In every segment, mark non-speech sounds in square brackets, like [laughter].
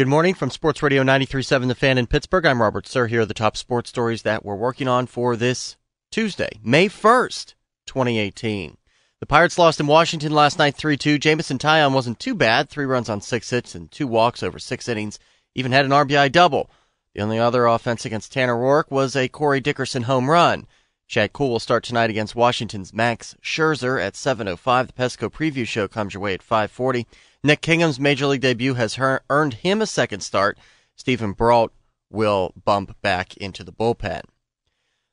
Good morning from Sports Radio 93.7 The Fan in Pittsburgh. I'm Robert Sir. Here are the top sports stories that we're working on for this Tuesday, May 1st, 2018. The Pirates lost in Washington last night 3-2. Jameson Taillon wasn't too bad. Three runs on six hits and two walks over six innings. Even had an RBI double. The only other offense against Tanner Roark was a Corey Dickerson home run. Chad Kuhl will start tonight against Washington's Max Scherzer at 7.05. The Pesco preview show comes your way at 540. Nick Kingham's major league debut has earned him a second start. Steven Brault will bump back into the bullpen.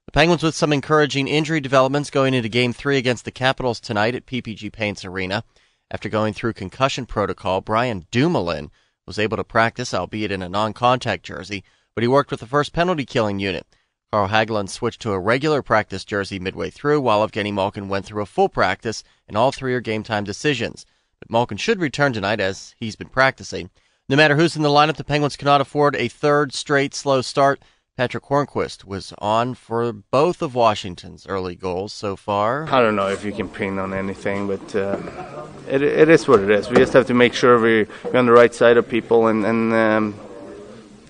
The Penguins with some encouraging injury developments going into game three against the Capitals tonight at PPG Paints Arena. After going through concussion protocol, Brian Dumoulin was able to practice, albeit in a non-contact jersey, but he worked with the first penalty killing unit. Carl Hagelin switched to a regular practice jersey midway through, while Evgeny Malkin went through a full practice, and all three are game time decisions. But Malkin should return tonight as he's been practicing. No matter who's in the lineup, the Penguins cannot afford a third straight slow start. Patric Hornqvist was on for both of Washington's early goals so far. I don't know if you can pin on anything, but uh, it, it is what it is. We just have to make sure we're on the right side of people and, and um,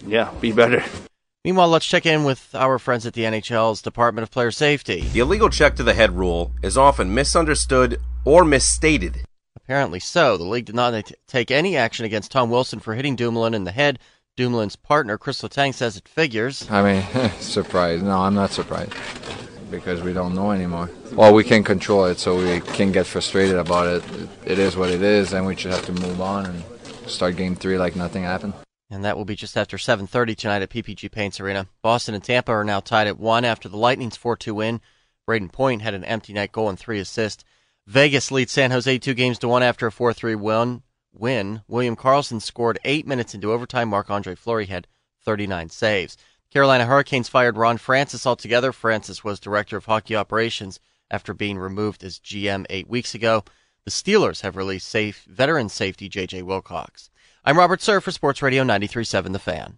yeah, be better. [laughs] Meanwhile, let's check in with our friends at the NHL's Department of Player Safety. The illegal check to the head rule is often misunderstood or misstated. Apparently so. The league did not take any action against Tom Wilson for hitting Dumoulin in the head. Dumoulin's partner, Kris Letang, says it figures. I mean, [laughs] surprised. No, I'm not surprised because we don't know anymore. Well, we can control it, so we can get frustrated about it. It is what it is, and we just have to move on and start game three like nothing happened. And that will be just after 7:30 tonight at PPG Paints Arena. Boston and Tampa are now tied at one after the Lightning's 4-2 win. Brayden Point had an empty net goal and three assists. Vegas leads San Jose two games to one after a 4-3 win. Win. William Karlsson scored eight minutes into overtime. Marc Andre Fleury had 39 saves. Carolina Hurricanes fired Ron Francis altogether. Francis was director of hockey operations after being removed as GM eight weeks ago. The Steelers have released safe veteran safety J.J. Wilcox. I'm Robert Sir for Sports Radio 93.7 The Fan.